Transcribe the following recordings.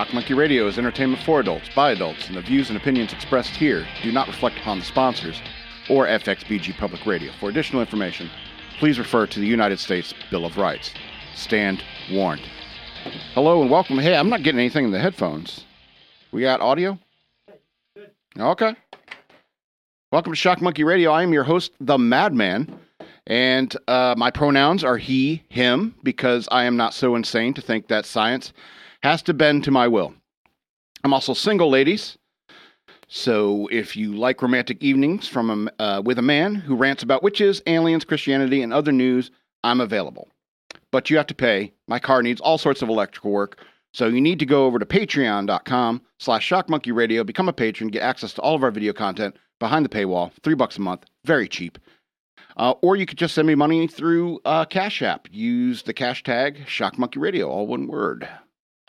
Shock Monkey Radio is entertainment for adults, by adults, and the views and opinions expressed here do not reflect upon the sponsors or FXBG Public Radio. For additional information, please refer to the United States Bill of Rights. Stand warned. Hello and welcome. Hey, I'm not getting anything in the headphones. We got audio? Okay. Welcome to Shock Monkey Radio. I am your host, The Madman. And uh, my pronouns are he, him, because I am not so insane to think that science has to bend to my will. I'm also single, ladies. So if you like romantic evenings from a, uh, with a man who rants about witches, aliens, Christianity, and other news, I'm available. But you have to pay. My car needs all sorts of electrical work. So you need to go over to patreon.com slash shockmonkeyradio, become a patron, get access to all of our video content behind the paywall, three bucks a month, very cheap. Uh, or you could just send me money through uh, Cash App. Use the cash tag Shock Monkey Radio, all one word.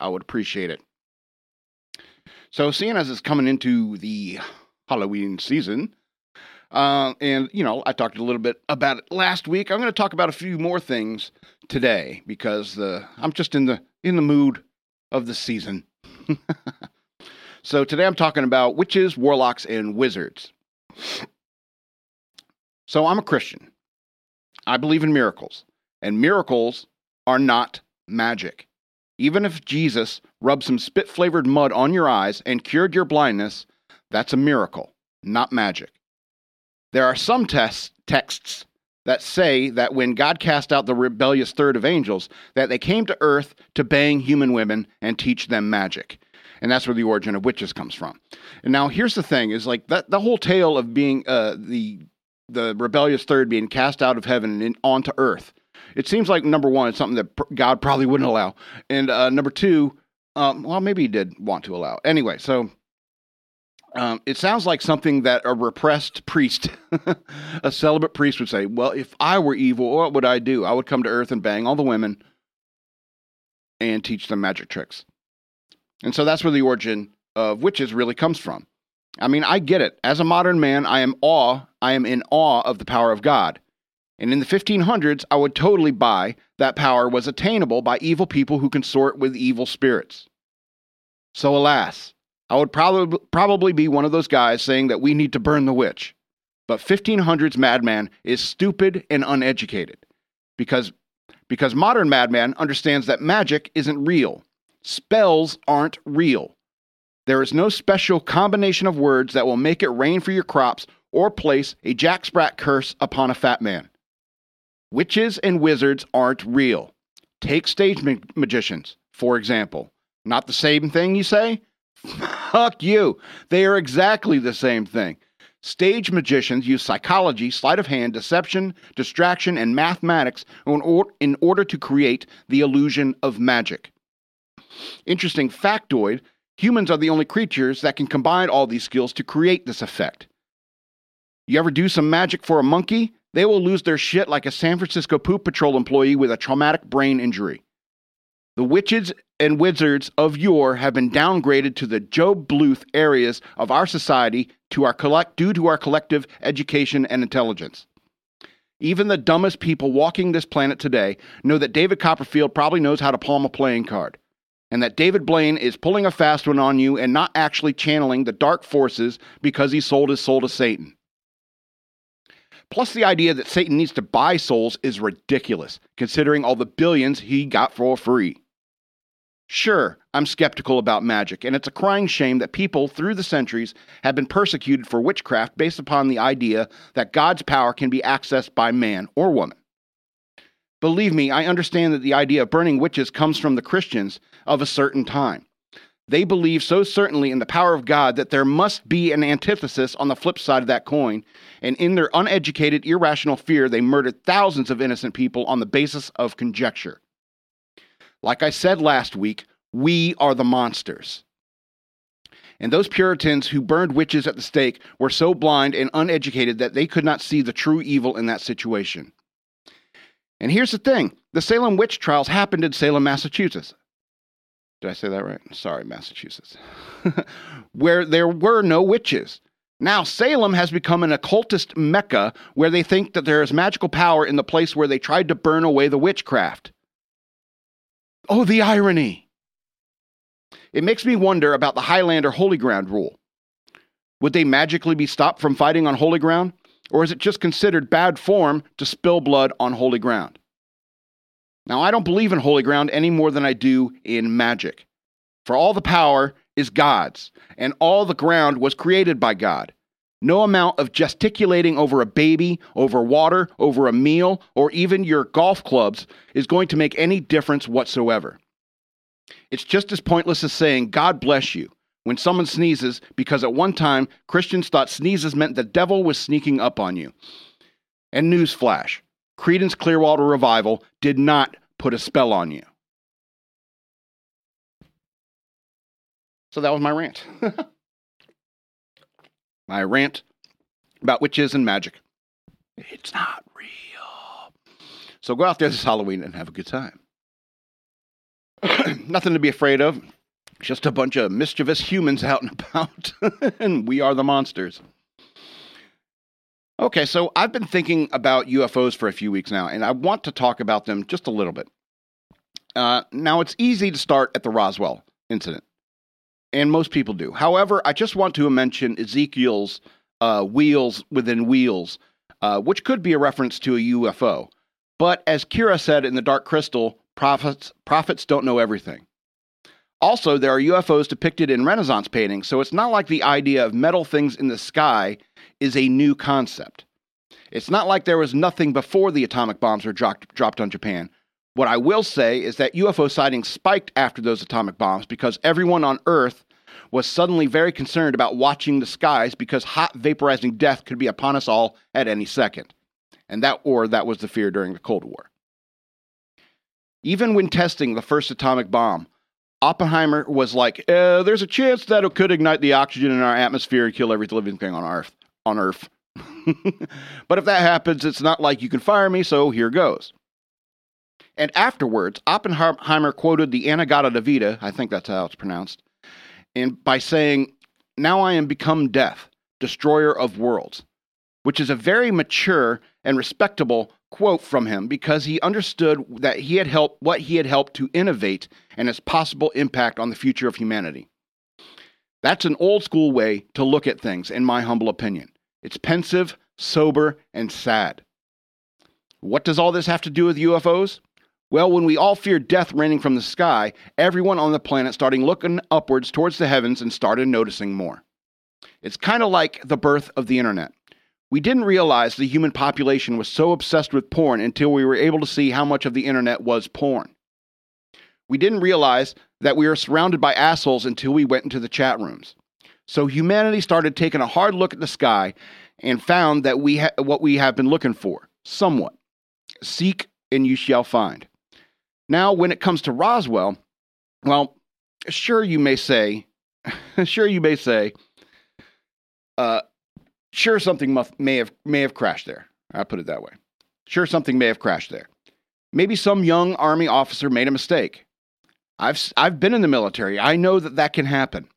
I would appreciate it. So, seeing as it's coming into the Halloween season, uh, and you know, I talked a little bit about it last week. I'm going to talk about a few more things today because the I'm just in the in the mood of the season. so today I'm talking about witches, warlocks, and wizards. So I'm a Christian. I believe in miracles, and miracles are not magic. Even if Jesus rubbed some spit flavored mud on your eyes and cured your blindness, that's a miracle, not magic. There are some texts that say that when God cast out the rebellious third of angels, that they came to earth to bang human women and teach them magic. And that's where the origin of witches comes from. And now here's the thing is like that the whole tale of being uh, the the rebellious third being cast out of heaven and onto earth. It seems like number one, it's something that God probably wouldn't allow, and uh, number two, um, well, maybe he did want to allow. Anyway, so um, it sounds like something that a repressed priest, a celibate priest, would say. Well, if I were evil, what would I do? I would come to earth and bang all the women and teach them magic tricks. And so that's where the origin of witches really comes from. I mean, I get it. As a modern man, I am awe, I am in awe of the power of God. And in the 1500s, I would totally buy that power was attainable by evil people who consort with evil spirits. So alas, I would probably probably be one of those guys saying that we need to burn the witch. But 1500s madman is stupid and uneducated because because modern madman understands that magic isn't real. Spells aren't real. There is no special combination of words that will make it rain for your crops or place a Jack Sprat curse upon a fat man. Witches and wizards aren't real. Take stage ma- magicians, for example. Not the same thing, you say? Fuck you. They are exactly the same thing. Stage magicians use psychology, sleight of hand, deception, distraction, and mathematics in, or- in order to create the illusion of magic. Interesting factoid humans are the only creatures that can combine all these skills to create this effect. You ever do some magic for a monkey? They will lose their shit like a San Francisco Poop Patrol employee with a traumatic brain injury. The witches and wizards of yore have been downgraded to the Joe Bluth areas of our society to our collect, due to our collective education and intelligence. Even the dumbest people walking this planet today know that David Copperfield probably knows how to palm a playing card, and that David Blaine is pulling a fast one on you and not actually channeling the dark forces because he sold his soul to Satan. Plus, the idea that Satan needs to buy souls is ridiculous, considering all the billions he got for free. Sure, I'm skeptical about magic, and it's a crying shame that people through the centuries have been persecuted for witchcraft based upon the idea that God's power can be accessed by man or woman. Believe me, I understand that the idea of burning witches comes from the Christians of a certain time. They believe so certainly in the power of God that there must be an antithesis on the flip side of that coin, and in their uneducated, irrational fear, they murdered thousands of innocent people on the basis of conjecture. Like I said last week, we are the monsters. And those Puritans who burned witches at the stake were so blind and uneducated that they could not see the true evil in that situation. And here's the thing the Salem witch trials happened in Salem, Massachusetts. Did I say that right? Sorry, Massachusetts. where there were no witches. Now, Salem has become an occultist mecca where they think that there is magical power in the place where they tried to burn away the witchcraft. Oh, the irony. it makes me wonder about the Highlander Holy Ground rule. Would they magically be stopped from fighting on holy ground? Or is it just considered bad form to spill blood on holy ground? Now, I don't believe in holy ground any more than I do in magic. For all the power is God's, and all the ground was created by God. No amount of gesticulating over a baby, over water, over a meal, or even your golf clubs is going to make any difference whatsoever. It's just as pointless as saying, God bless you, when someone sneezes, because at one time Christians thought sneezes meant the devil was sneaking up on you. And newsflash Creedence Clearwater Revival did not put a spell on you. So that was my rant. my rant about witches and magic. It's not real. So go out there this Halloween and have a good time. Nothing to be afraid of. Just a bunch of mischievous humans out and about, and we are the monsters. Okay, so I've been thinking about UFOs for a few weeks now, and I want to talk about them just a little bit. Uh, now, it's easy to start at the Roswell incident, and most people do. However, I just want to mention Ezekiel's uh, wheels within wheels, uh, which could be a reference to a UFO. But as Kira said in The Dark Crystal, prophets, prophets don't know everything. Also, there are UFOs depicted in Renaissance paintings, so it's not like the idea of metal things in the sky is a new concept. It's not like there was nothing before the atomic bombs were dropped, dropped on Japan. What I will say is that UFO sightings spiked after those atomic bombs because everyone on Earth was suddenly very concerned about watching the skies because hot vaporizing death could be upon us all at any second. And that or that was the fear during the Cold War. Even when testing the first atomic bomb, Oppenheimer was like, uh, "There's a chance that it could ignite the oxygen in our atmosphere and kill every living thing on Earth." On Earth. but if that happens, it's not like you can fire me, so here goes. And afterwards, Oppenheimer quoted the In-A-Gadda-Da-Vida, I think that's how it's pronounced, and by saying, "Now I am become death, destroyer of worlds," which is a very mature and respectable quote from him because he understood that he had helped what he had helped to innovate and its possible impact on the future of humanity. That's an old school way to look at things, in my humble opinion. It's pensive, sober, and sad. What does all this have to do with UFOs? Well, when we all feared death raining from the sky, everyone on the planet started looking upwards towards the heavens and started noticing more. It's kind of like the birth of the internet. We didn't realize the human population was so obsessed with porn until we were able to see how much of the internet was porn. We didn't realize that we were surrounded by assholes until we went into the chat rooms. So humanity started taking a hard look at the sky and found that we ha- what we have been looking for, somewhat. Seek and you shall find. Now, when it comes to Roswell, well, sure you may say, sure you may say, uh, Sure, something must, may have may have crashed there. I put it that way. Sure, something may have crashed there. Maybe some young army officer made a mistake. I've I've been in the military. I know that that can happen.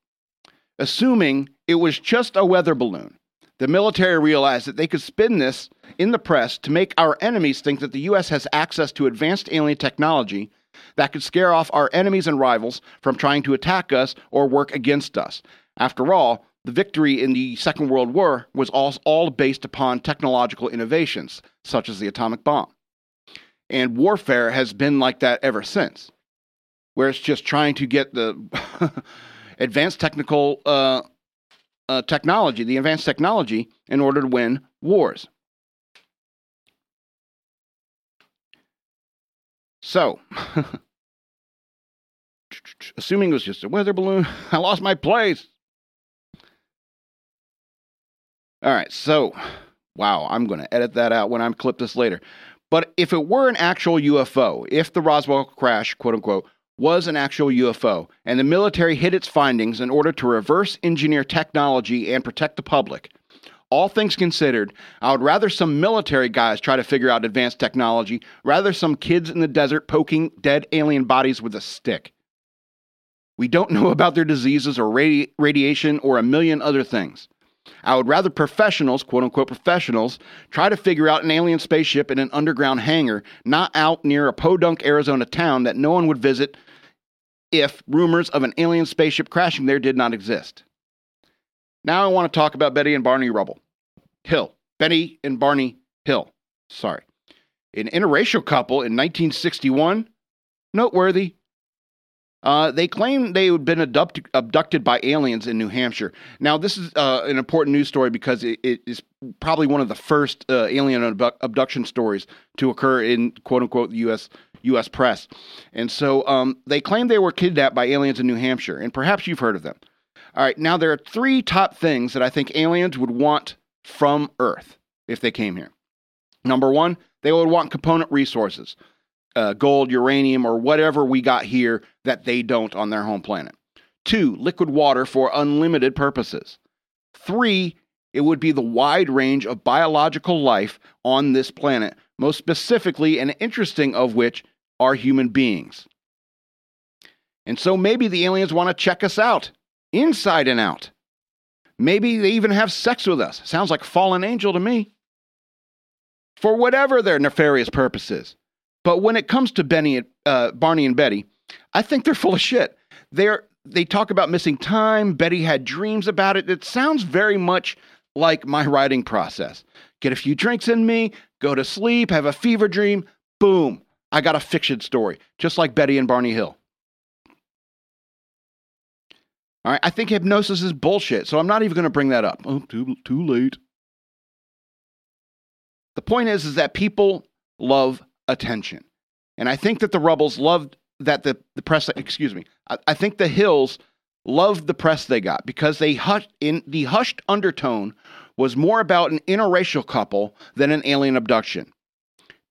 Assuming it was just a weather balloon, the military realized that they could spin this in the press to make our enemies think that the US has access to advanced alien technology that could scare off our enemies and rivals from trying to attack us or work against us. After all, the victory in the Second World War was all, based upon technological innovations, such as the atomic bomb. And warfare has been like that ever since, where it's just trying to get the advanced technical uh, uh, technology, the advanced technology, in order to win wars. So, assuming it was just a weather balloon, I lost my place. All right, so wow, I'm going to edit that out when I clip this later. But if it were an actual UFO, if the Roswell crash, quote unquote, was an actual UFO, and the military hid its findings in order to reverse engineer technology and protect the public, all things considered, I would rather some military guys try to figure out advanced technology rather some kids in the desert poking dead alien bodies with a stick. We don't know about their diseases or radi- radiation or a million other things. I would rather professionals, quote unquote professionals, try to figure out an alien spaceship in an underground hangar, not out near a podunk Arizona town that no one would visit if rumors of an alien spaceship crashing there did not exist. Now I want to talk about Betty and Barney Rubble. Hill. Betty and Barney Hill. Sorry. An interracial couple in 1961. Noteworthy. Uh, they claim they had been abducted, abducted by aliens in New Hampshire. Now, this is uh, an important news story because it, it is probably one of the first uh, alien abduction stories to occur in quote unquote the U.S. U.S. press. And so um, they claim they were kidnapped by aliens in New Hampshire, and perhaps you've heard of them. All right, now there are three top things that I think aliens would want from Earth if they came here. Number one, they would want component resources uh, gold, uranium, or whatever we got here that they don't on their home planet. Two, liquid water for unlimited purposes. Three, it would be the wide range of biological life on this planet, most specifically and interesting of which are human beings. And so maybe the aliens want to check us out, inside and out. Maybe they even have sex with us. Sounds like fallen angel to me. For whatever their nefarious purposes. But when it comes to Benny, uh, Barney and Betty, I think they're full of shit. They're they talk about missing time. Betty had dreams about it. It sounds very much like my writing process. Get a few drinks in me, go to sleep, have a fever dream, boom, I got a fiction story, just like Betty and Barney Hill. All right, I think hypnosis is bullshit, so I'm not even going to bring that up. Oh, too too late. The point is, is that people love attention. And I think that the Rubbles loved that the, the press, excuse me, I, I think the Hills loved the press they got because they hushed, in the hushed undertone was more about an interracial couple than an alien abduction.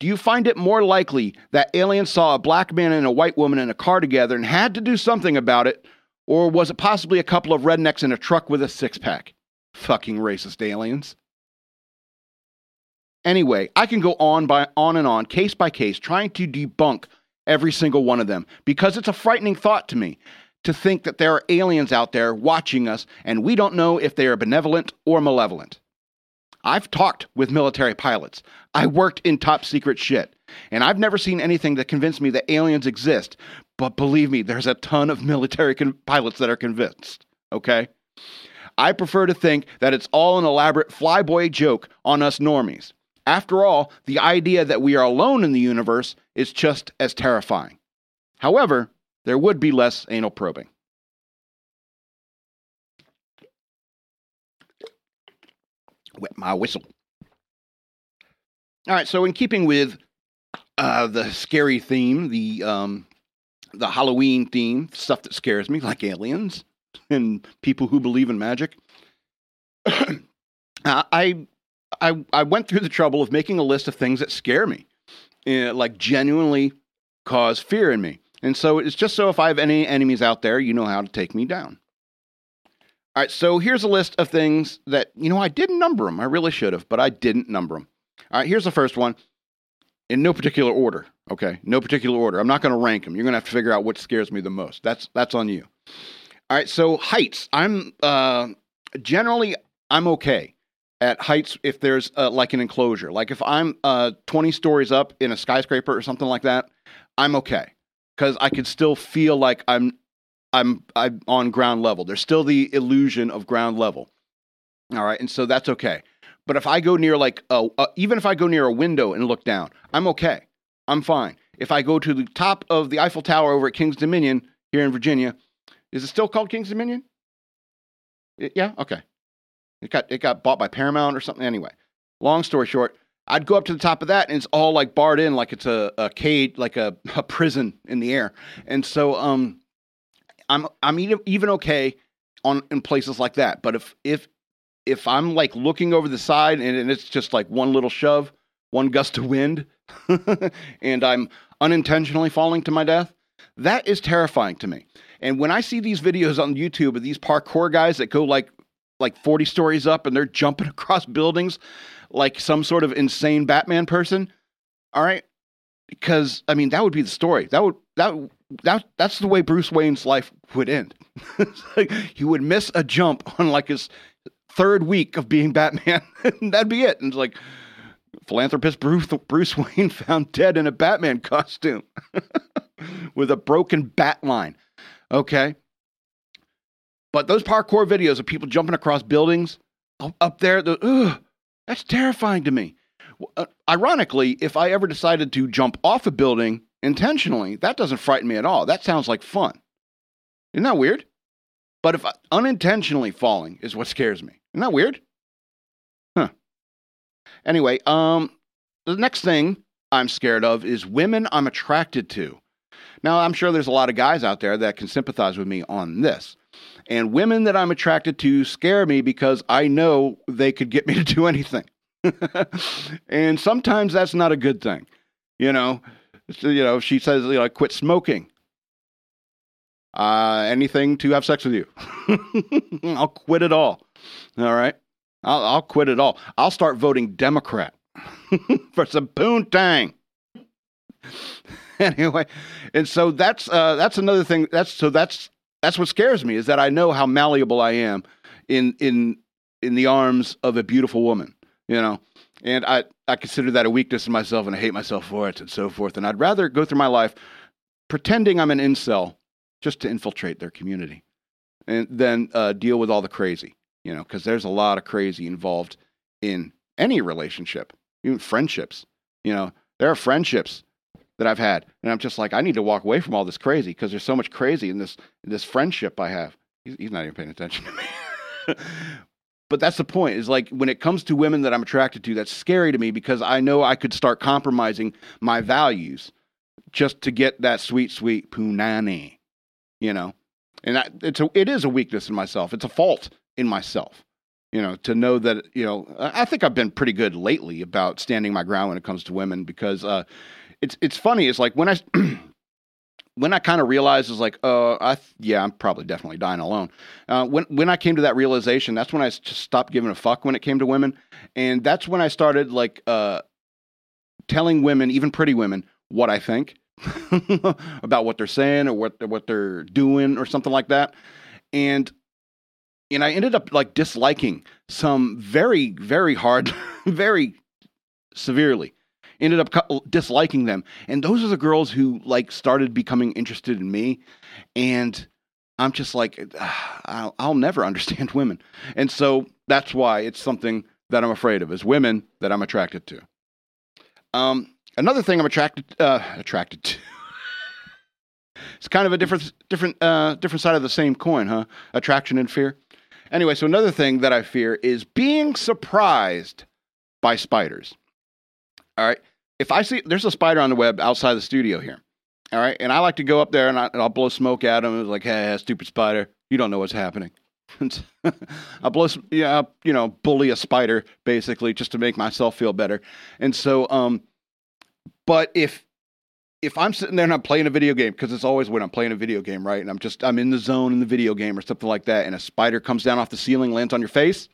Do you find it more likely that aliens saw a black man and a white woman in a car together and had to do something about it, or was it possibly a couple of rednecks in a truck with a six pack? Fucking racist aliens. Anyway, I can go on by on and on, case by case, trying to debunk every single one of them because it's a frightening thought to me to think that there are aliens out there watching us and we don't know if they are benevolent or malevolent. I've talked with military pilots. I worked in top secret shit. And I've never seen anything that convinced me that aliens exist. But believe me, there's a ton of military con- pilots that are convinced. Okay? I prefer to think that it's all an elaborate flyboy joke on us normies. After all, the idea that we are alone in the universe is just as terrifying. However, there would be less anal probing. Wet my whistle. All right, so in keeping with uh, the scary theme, the um, the Halloween theme, stuff that scares me, like aliens and people who believe in magic, I I, I went through the trouble of making a list of things that scare me, uh, like genuinely cause fear in me. And so it's just so if I have any enemies out there, you know how to take me down. All right, so here's a list of things that, you know, I didn't number them. I really should have, but I didn't number them. All right, here's the first one in no particular order. Okay, no particular order. I'm not going to rank them. You're going to have to figure out what scares me the most. That's that's on you. All right, so heights. I'm uh, generally I'm okay at heights if there's uh, like an enclosure. Like if I'm uh, 20 stories up in a skyscraper or something like that, I'm okay because I could still feel like I'm I'm I'm on ground level. There's still the illusion of ground level. All right, and so that's okay. But if I go near like a, uh, even if I go near a window and look down, I'm okay. I'm fine. If I go to the top of the Eiffel Tower over at Kings Dominion here in Virginia, is it still called Kings Dominion? It, yeah, okay. It got it got bought by Paramount or something. Anyway, long story short, I'd go up to the top of that and it's all like barred in like it's a, a cage, like a, a prison in the air. And so um I'm I'm even even okay on in places like that. But if if if I'm like looking over the side and, and it's just like one little shove, one gust of wind, and I'm unintentionally falling to my death, that is terrifying to me. And when I see these videos on YouTube of these parkour guys that go like like 40 stories up and they're jumping across buildings like some sort of insane Batman person. All right. Because I mean that would be the story. That would that that that's the way Bruce Wayne's life would end. like he would miss a jump on like his third week of being Batman. and That'd be it. And it's like philanthropist Bruce Bruce Wayne found dead in a Batman costume with a broken bat line. Okay. But those parkour videos of people jumping across buildings up there, the, that's terrifying to me. Uh, ironically, if I ever decided to jump off a building intentionally, that doesn't frighten me at all. That sounds like fun. Isn't that weird? But if unintentionally falling is what scares me. Isn't that weird? Huh. Anyway, um, the next thing I'm scared of is women I'm attracted to. Now, I'm sure there's a lot of guys out there that can sympathize with me on this. And women that I'm attracted to scare me because I know they could get me to do anything. and sometimes that's not a good thing. You know, you know, she says, you know, quit smoking. Uh, anything to have sex with you. I'll quit it all. All right. I'll, I'll quit it all. I'll start voting Democrat for some poontang. anyway, and so that's uh, that's another thing. That's so that's that's what scares me is that I know how malleable I am in in in the arms of a beautiful woman. You know, and I I consider that a weakness in myself, and I hate myself for it, and so forth. And I'd rather go through my life pretending I'm an incel just to infiltrate their community, and then uh, deal with all the crazy. You know, because there's a lot of crazy involved in any relationship, even friendships. You know, there are friendships that I've had, and I'm just like, I need to walk away from all this crazy because there's so much crazy in this in this friendship I have. He's, he's not even paying attention to me. but that's the point is like when it comes to women that I'm attracted to, that's scary to me because I know I could start compromising my values just to get that sweet, sweet punani, you know. And that, it's a, it is a weakness in myself. It's a fault in myself, you know, to know that you know. I think I've been pretty good lately about standing my ground when it comes to women because uh, it's it's funny. It's like when I when I kind of realized is like, uh, I yeah, I'm probably definitely dying alone. Uh, when when I came to that realization, that's when I stopped giving a fuck when it came to women, and that's when I started like uh, telling women, even pretty women, what I think about what they're saying or what what they're doing or something like that, and and I ended up like disliking some very very hard, very severely ended up disliking them. And those are the girls who like started becoming interested in me. And I'm just like, I'll, I'll never understand women. And so that's why it's something that I'm afraid of is women that I'm attracted to. Um, another thing I'm attracted uh, attracted to. it's kind of a different different uh, different side of the same coin, huh? Attraction and fear. Anyway, so another thing that I fear is being surprised by spiders. All right. If I see there's a spider on the web outside the studio here. All right. And I like to go up there and, I, will blow smoke at him. It's like, hey, stupid spider. You don't know what's happening. I blow, yeah, you know, bully a spider basically just to make myself feel better. And so, um, but if if I'm sitting there and I'm playing a video game, because it's always when I'm playing a video game, right? And I'm just I'm in the zone in the video game or something like that, and a spider comes down off the ceiling, lands on your face.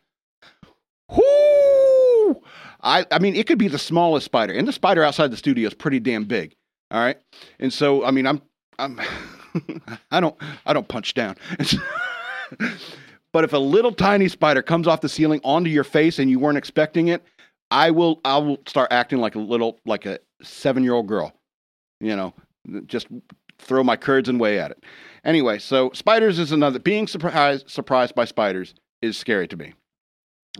Whoo! I, I mean, it could be the smallest spider, and the spider outside the studio is pretty damn big. All right, and so I mean, I'm, I'm, I don't, I don't punch down. but if a little tiny spider comes off the ceiling onto your face and you weren't expecting it, I will, I will start acting like a little, like a seven-year-old girl. You know, just throw my curds and whey at it. Anyway, so spiders is another. Being surprised, surprised by spiders is scary to me.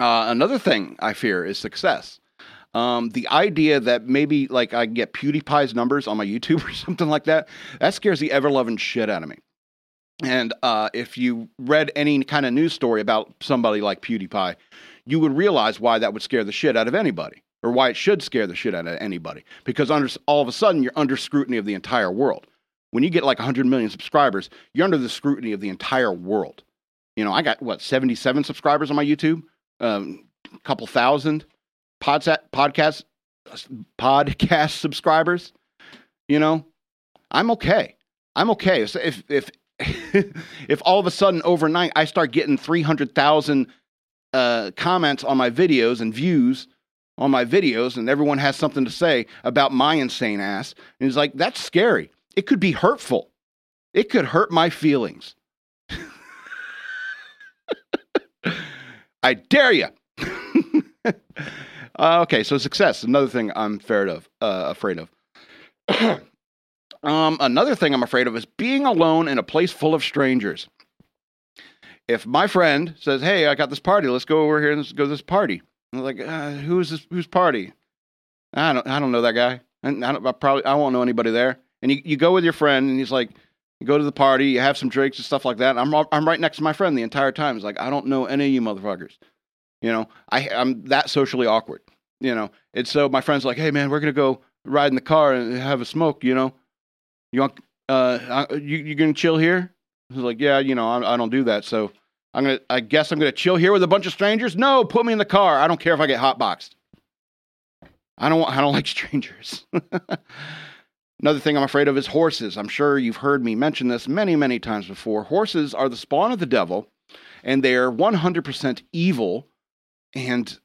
Uh, another thing I fear is success. Um, the idea that maybe like I get PewDiePie's numbers on my YouTube or something like that, that scares the ever loving shit out of me. And uh, if you read any kind of news story about somebody like PewDiePie, you would realize why that would scare the shit out of anybody, or why it should scare the shit out of anybody. Because under, all of a sudden, you're under scrutiny of the entire world. When you get like 100 million subscribers, you're under the scrutiny of the entire world. You know, I got what 77 subscribers on my YouTube um, couple thousand podcast podcast podcast subscribers. You know, I'm okay. I'm okay. If if if all of a sudden overnight I start getting three hundred thousand uh, comments on my videos and views on my videos, and everyone has something to say about my insane ass, and it's like that's scary. It could be hurtful. It could hurt my feelings. I dare you. uh, okay, so success. Another thing I'm afraid of. Uh, afraid of. Um, another thing I'm afraid of is being alone in a place full of strangers. If my friend says, "Hey, I got this party. Let's go over here and let's go to this party," I'm like, uh, "Who's this? Whose party?" I don't. I don't know that guy. And I, don't, I probably I won't know anybody there. And you, you go with your friend, and he's like, you go to the party, you have some drinks and stuff like that. I'm I'm right next to my friend the entire time. He's like, I don't know any of you motherfuckers. You know, I I'm that socially awkward. You know, and so my friend's like, hey man, we're gonna go ride in the car and have a smoke. You know, you want uh you you gonna chill here? He's like, yeah, you know, I, I don't do that, so I'm gonna I guess I'm gonna chill here with a bunch of strangers. No, put me in the car. I don't care if I get hotboxed. I don't I don't like strangers. Another thing I'm afraid of is horses. I'm sure you've heard me mention this many, many times before. Horses are the spawn of the devil, and they are 100% evil. And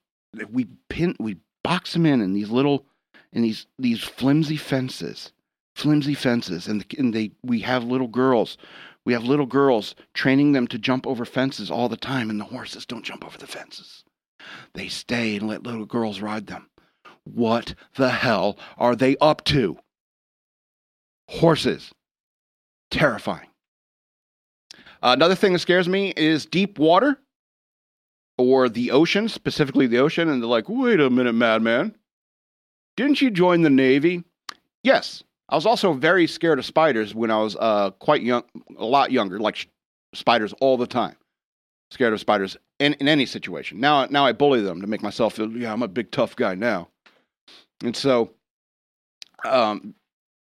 we pin, we box them in in these little, in these these flimsy fences, flimsy fences, and, and they we have little girls. We have little girls training them to jump over fences all the time, and the horses don't jump over the fences. They stay and let little girls ride them. What the hell are they up to? Horses. Terrifying. Another thing that scares me is deep water or the ocean, specifically the ocean. And they're like, wait a minute, madman. Didn't you join the Navy? Yes. I was also very scared of spiders when I was uh, quite young, a lot younger, like sh- spiders all the time. Scared of spiders in, in any situation. Now, now I bully them to make myself feel, yeah, I'm a big tough guy now. And so, um,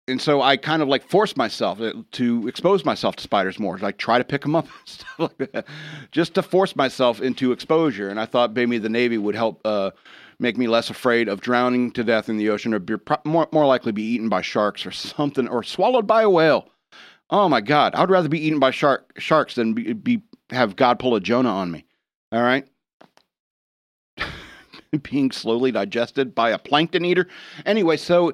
and so I kind of like forced myself uh, to expose myself to spiders more. Like try to pick them up, and stuff like that, just to force myself into exposure. And I thought maybe the Navy would help uh, make me less afraid of drowning to death in the ocean, or be more more likely be eaten by sharks or something, or swallowed by a whale. Oh my God, I would rather be eaten by shark sharks than be, be have God pull a Jonah on me. All right. Being slowly digested by a plankton eater. Anyway, so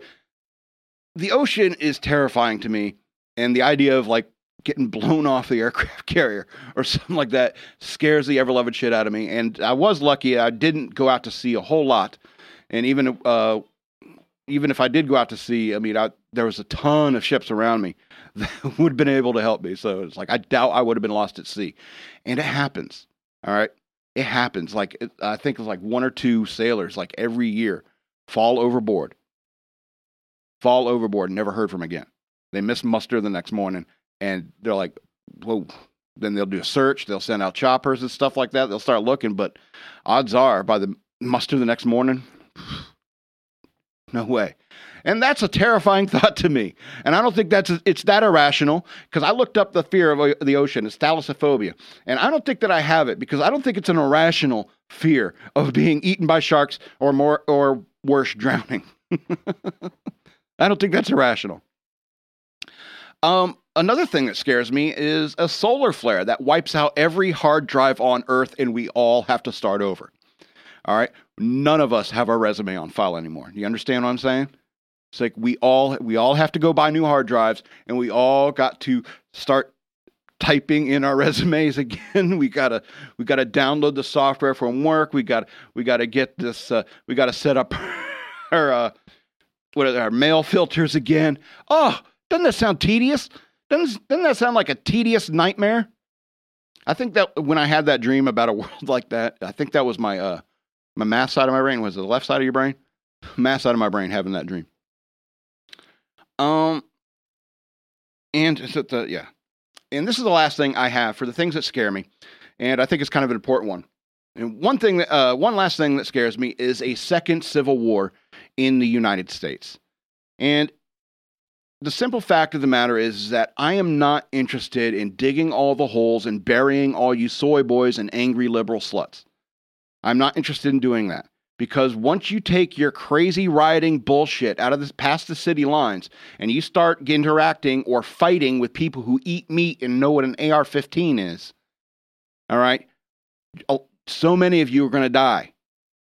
the ocean is terrifying to me, and the idea of like getting blown off the aircraft carrier or something like that scares the ever loving shit out of me. And I was lucky; I didn't go out to sea a whole lot, and even uh, even if I did go out to sea, I mean, I, there was a ton of ships around me that would have been able to help me. So it's like I doubt I would have been lost at sea, and it happens. All right, it happens. Like I think it's like one or two sailors like every year fall overboard fall overboard, never heard from again. They miss muster the next morning, and they're like, whoa. Then they'll do a search. They'll send out choppers and stuff like that. They'll start looking, but odds are by the muster the next morning, no way. And that's a terrifying thought to me. And I don't think that's it's that irrational because I looked up the fear of the ocean, it's thalassophobia. And I don't think that I have it because I don't think it's an irrational fear of being eaten by sharks or more or worse drowning. I don't think that's irrational. Um, another thing that scares me is a solar flare that wipes out every hard drive on Earth and we all have to start over. All right. None of us have our resume on file anymore. Do you understand what I'm saying? It's like we all we all have to go buy new hard drives and we all got to start typing in our resumes again. We gotta we gotta download the software from work. We got we gotta get this. Uh, we gotta set up our uh, what are our mail filters again? Oh, doesn't that sound tedious? Doesn't, doesn't that sound like a tedious nightmare? I think that when I had that dream about a world like that, I think that was my uh my math side of my brain. Was it the left side of your brain? Math side of my brain having that dream. Um, and it the yeah, and this is the last thing I have for the things that scare me, and I think it's kind of an important one. And one thing, that, uh, one last thing that scares me is a second civil war in the United States. And the simple fact of the matter is that I am not interested in digging all the holes and burying all you soy boys and angry liberal sluts. I'm not interested in doing that because once you take your crazy rioting bullshit out of this past the city lines and you start interacting or fighting with people who eat meat and know what an AR-15 is, all right, oh, so many of you are going to die.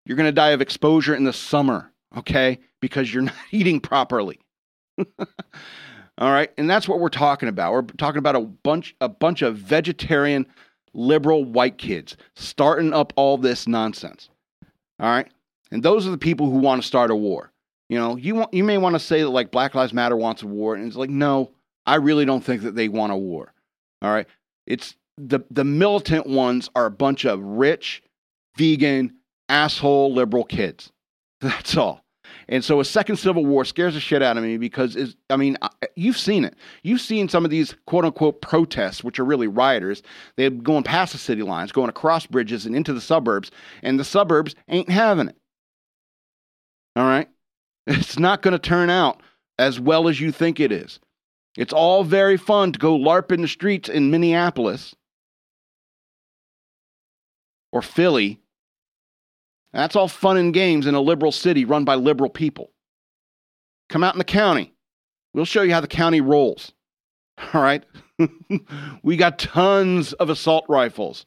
You're going to die of exposure in the summer, okay? Because you're not eating properly. All right? And that's what we're talking about. We're talking about a bunch a bunch of vegetarian liberal white kids starting up all this nonsense. All right? And those are the people who want to start a war. You know, you want you may want to say that like Black Lives Matter wants a war, and it's like, no, I really don't think that they want a war. All right. It's the the militant ones are a bunch of rich, vegan, asshole liberal kids. That's all. And so a second civil war scares the shit out of me because is I mean you've seen it. You've seen some of these quote unquote protests, which are really rioters. They're going past the city lines, going across bridges and into the suburbs, and the suburbs ain't having it. All right, it's not going to turn out as well as you think it is. It's all very fun to go LARP in the streets in Minneapolis or Philly that's all fun and games in a liberal city run by liberal people. Come out in the county. We'll show you how the county rolls. All right? we got tons of assault rifles.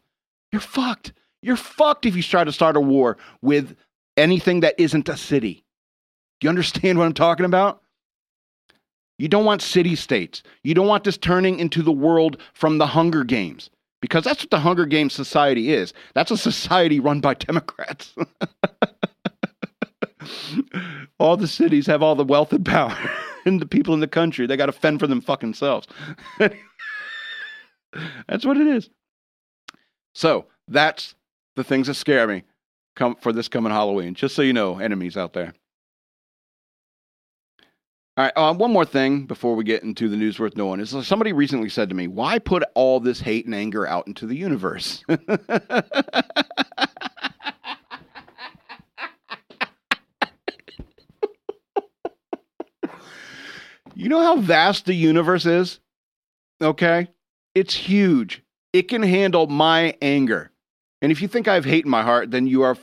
You're fucked. You're fucked if you try to start a war with anything that isn't a city. Do you understand what I'm talking about? You don't want city states. You don't want this turning into the world from the Hunger Games because that's what the Hunger Games society is. That's a society run by Democrats. all the cities have all the wealth and power, and the people in the country they got to fend for them fucking selves. that's what it is. So that's the things that scare me come for this coming Halloween. Just so you know, enemies out there. All right, uh, one more thing before we get into the news worth knowing is somebody recently said to me, "Why put all this hate and anger out into the universe?" you know how vast the universe is? Okay? It's huge. It can handle my anger. And if you think I have hate in my heart, then you are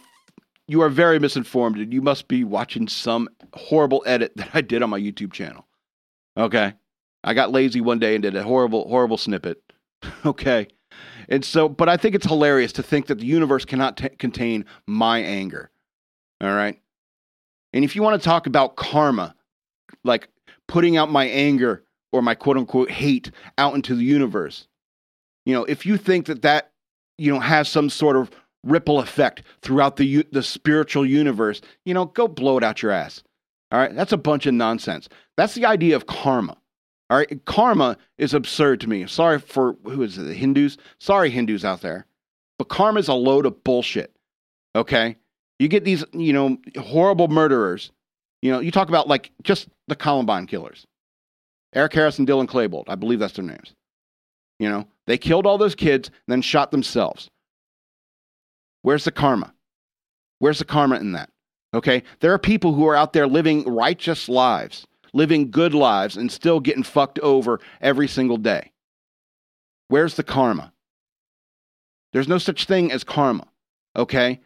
you are very misinformed and you must be watching some horrible edit that I did on my YouTube channel. Okay. I got lazy one day and did a horrible, horrible snippet. okay. And so, but I think it's hilarious to think that the universe cannot t- contain my anger. All right. And if you want to talk about karma, like putting out my anger or my quote unquote hate out into the universe, you know, if you think that that, you know, has some sort of ripple effect throughout the the spiritual universe, you know, go blow it out your ass. All right, that's a bunch of nonsense. That's the idea of karma. All right, karma is absurd to me. Sorry for who is it, the Hindus? Sorry, Hindus out there, but karma is a load of bullshit. Okay, you get these, you know, horrible murderers. You know, you talk about like just the Columbine killers, Eric Harris and Dylan Klebold. I believe that's their names. You know, they killed all those kids, and then shot themselves. Where's the karma? Where's the karma in that? Okay? There are people who are out there living righteous lives, living good lives, and still getting fucked over every single day. Where's the karma? There's no such thing as karma. Okay?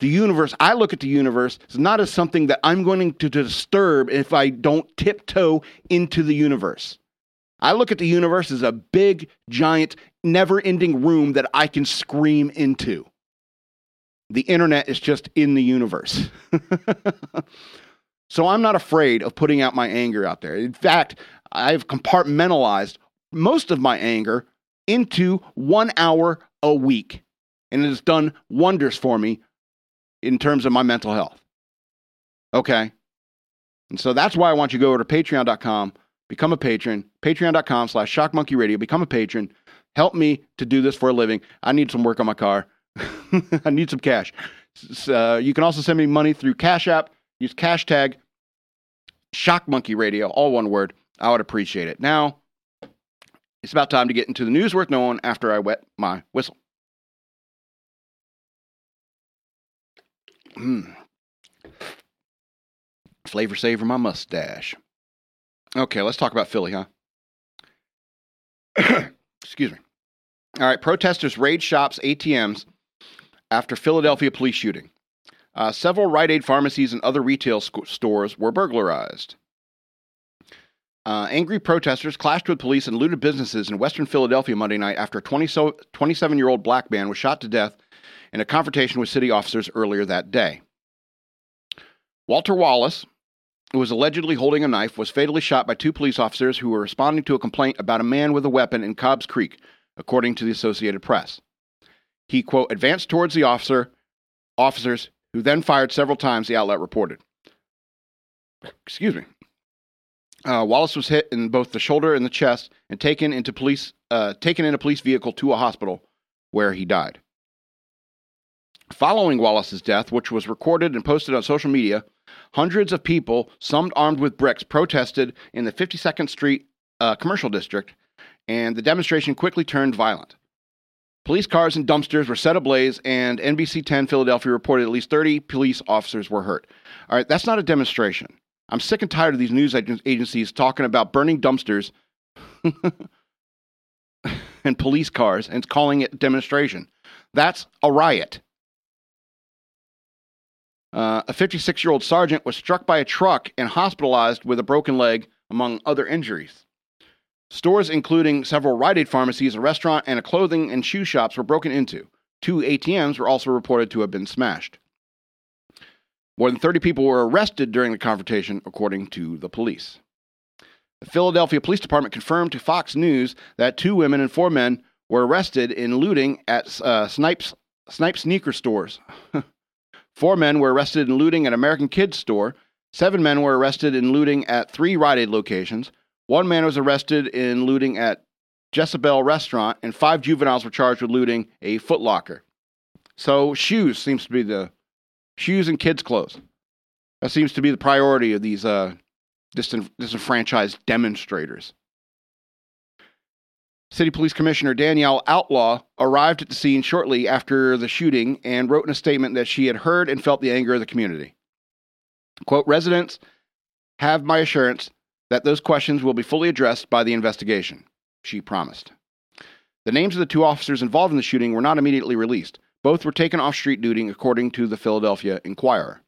The universe, I look at the universe it's not as something that I'm going to disturb if I don't tiptoe into the universe. I look at the universe as a big, giant, never ending room that I can scream into the internet is just in the universe. so I'm not afraid of putting out my anger out there. In fact, I've compartmentalized most of my anger into one hour a week. And it has done wonders for me in terms of my mental health. Okay. And so that's why I want you to go over to patreon.com, become a patron, patreon.com slash shockmonkeyradio, become a patron. Help me to do this for a living. I need some work on my car. I need some cash. Uh, you can also send me money through Cash App. Use cash tag Shock Monkey Radio, all one word. I would appreciate it. Now, it's about time to get into the news worth knowing after I wet my whistle. Mm. Flavor savor my mustache. Okay, let's talk about Philly, huh? Excuse me. All right, protesters raid shops, ATMs, after Philadelphia police shooting. Uh, several Rite Aid pharmacies and other retail sc- stores were burglarized. Uh, angry protesters clashed with police and looted businesses in western Philadelphia Monday night after a 27 year old black man was shot to death in a confrontation with city officers earlier that day. Walter Wallace, who was allegedly holding a knife, was fatally shot by two police officers who were responding to a complaint about a man with a weapon in Cobbs Creek, according to the Associated Press. He, quote, advanced towards the officer, officers, who then fired several times, the outlet reported. excuse me. Uh, Wallace was hit in both the shoulder and the chest and taken into police uh, taken in a police vehicle to a hospital where he died. Following Wallace's death, which was recorded and posted on social media, hundreds of people, some armed with bricks, protested in the 52nd Street uh, commercial district, and the demonstration quickly turned violent. Police cars and dumpsters were set ablaze, and NBC 10 Philadelphia reported at least 30 police officers were hurt. All right, that's not a demonstration. I'm sick and tired of these news agencies talking about burning dumpsters and police cars and calling it demonstration. That's a riot. Uh, a 56 year old sergeant was struck by a truck and hospitalized with a broken leg, among other injuries. Stores, including several Rite Aid pharmacies, a restaurant, and a clothing and shoe shops, were broken into. Two ATMs were also reported to have been smashed. More than 30 people were arrested during the confrontation, according to the police. The Philadelphia Police Department confirmed to Fox News that two women and four men were arrested in looting at uh, Snipes, Snipes sneaker stores. four men were arrested in looting at American Kids store. Seven men were arrested in looting at three Rite Aid locations. One man was arrested in looting at Jezebel restaurant, and five juveniles were charged with looting a Footlocker. So shoes seems to be the shoes and kids' clothes. That seems to be the priority of these uh, disenfranchised demonstrators. City Police Commissioner Danielle Outlaw arrived at the scene shortly after the shooting and wrote in a statement that she had heard and felt the anger of the community. Quote, residents have my assurance that those questions will be fully addressed by the investigation, she promised. The names of the two officers involved in the shooting were not immediately released. Both were taken off street duty, according to the Philadelphia Inquirer.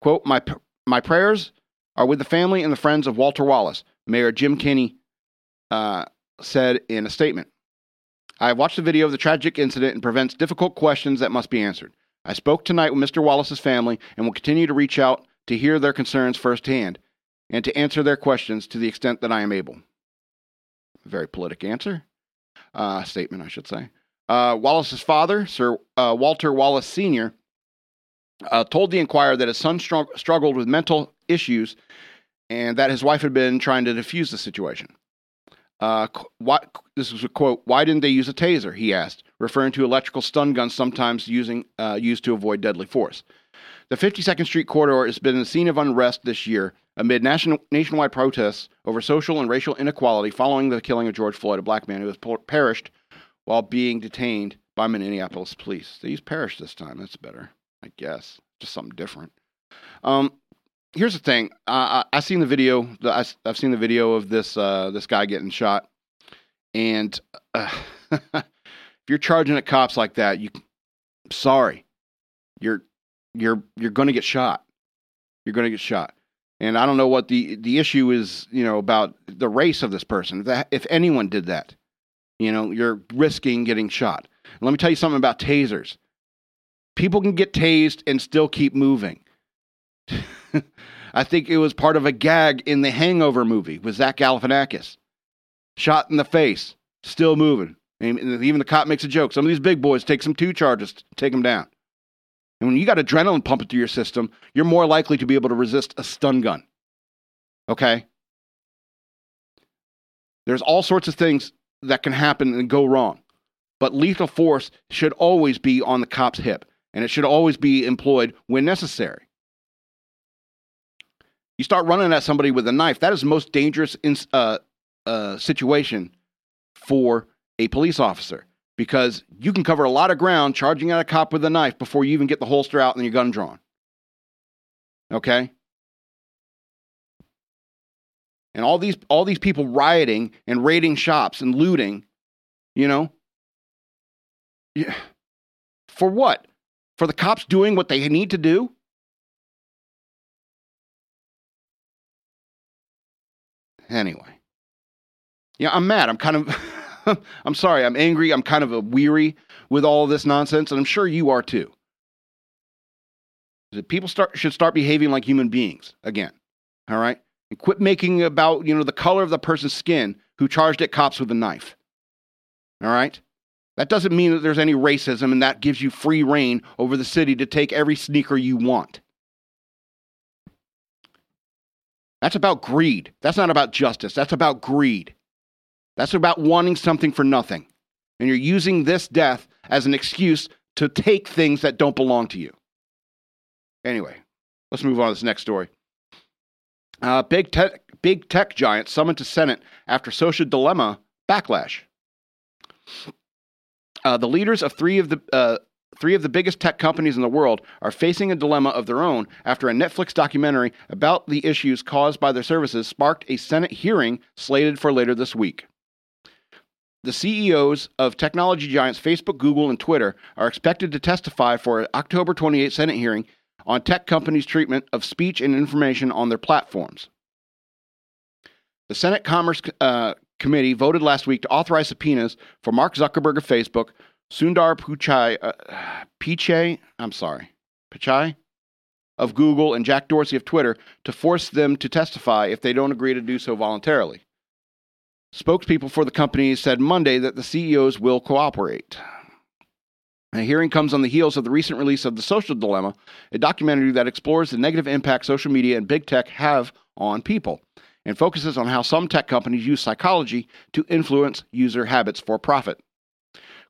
Quote, my, my prayers are with the family and the friends of Walter Wallace, Mayor Jim Kenney uh, said in a statement. I have watched the video of the tragic incident and prevents difficult questions that must be answered. I spoke tonight with Mr. Wallace's family and will continue to reach out to hear their concerns firsthand and to answer their questions to the extent that I am able. Very politic answer, uh, statement, I should say. Uh, Wallace's father, Sir uh, Walter Wallace Sr., uh, told the Inquirer that his son str- struggled with mental issues and that his wife had been trying to defuse the situation. Uh, what, this was a quote. Why didn't they use a taser? He asked, referring to electrical stun guns sometimes using uh, used to avoid deadly force. The 52nd Street corridor has been the scene of unrest this year amid nationwide protests over social and racial inequality following the killing of George Floyd, a black man who has perished while being detained by Minneapolis police. Used perished this time. That's better, I guess. Just something different. Um, here's the thing. Uh, I, have seen the video. I, have seen the video of this uh, this guy getting shot, and uh, if you're charging at cops like that, you sorry, you're you're you're going to get shot. You're going to get shot. And I don't know what the the issue is, you know, about the race of this person. If, that, if anyone did that, you know, you're risking getting shot. And let me tell you something about tasers. People can get tased and still keep moving. I think it was part of a gag in the Hangover movie with Zach Galifianakis. Shot in the face, still moving. And even the cop makes a joke. Some of these big boys take some two charges, take them down. And when you got adrenaline pumping through your system, you're more likely to be able to resist a stun gun. Okay? There's all sorts of things that can happen and go wrong. But lethal force should always be on the cop's hip, and it should always be employed when necessary. You start running at somebody with a knife, that is the most dangerous in, uh, uh, situation for a police officer because you can cover a lot of ground charging at a cop with a knife before you even get the holster out and your gun drawn. Okay? And all these all these people rioting and raiding shops and looting, you know? Yeah. For what? For the cops doing what they need to do? Anyway. Yeah, I'm mad. I'm kind of I'm sorry, I'm angry, I'm kind of a weary with all this nonsense, and I'm sure you are too. People start should start behaving like human beings again. All right? And quit making about, you know, the color of the person's skin who charged at cops with a knife. All right? That doesn't mean that there's any racism and that gives you free reign over the city to take every sneaker you want. That's about greed. That's not about justice. That's about greed. That's about wanting something for nothing. And you're using this death as an excuse to take things that don't belong to you. Anyway, let's move on to this next story. Uh, big, tech, big tech giant summoned to Senate after social dilemma backlash. Uh, the leaders of three of the uh, three of the biggest tech companies in the world are facing a dilemma of their own after a Netflix documentary about the issues caused by their services sparked a Senate hearing slated for later this week. The CEOs of technology giants Facebook, Google, and Twitter are expected to testify for an October 28 Senate hearing on tech companies' treatment of speech and information on their platforms. The Senate Commerce uh, Committee voted last week to authorize subpoenas for Mark Zuckerberg of Facebook, Sundar Pichai, uh, Pichai, I'm sorry, Pichai of Google, and Jack Dorsey of Twitter to force them to testify if they don't agree to do so voluntarily. Spokespeople for the companies said Monday that the CEOs will cooperate. A hearing comes on the heels of the recent release of The Social Dilemma, a documentary that explores the negative impact social media and big tech have on people and focuses on how some tech companies use psychology to influence user habits for profit.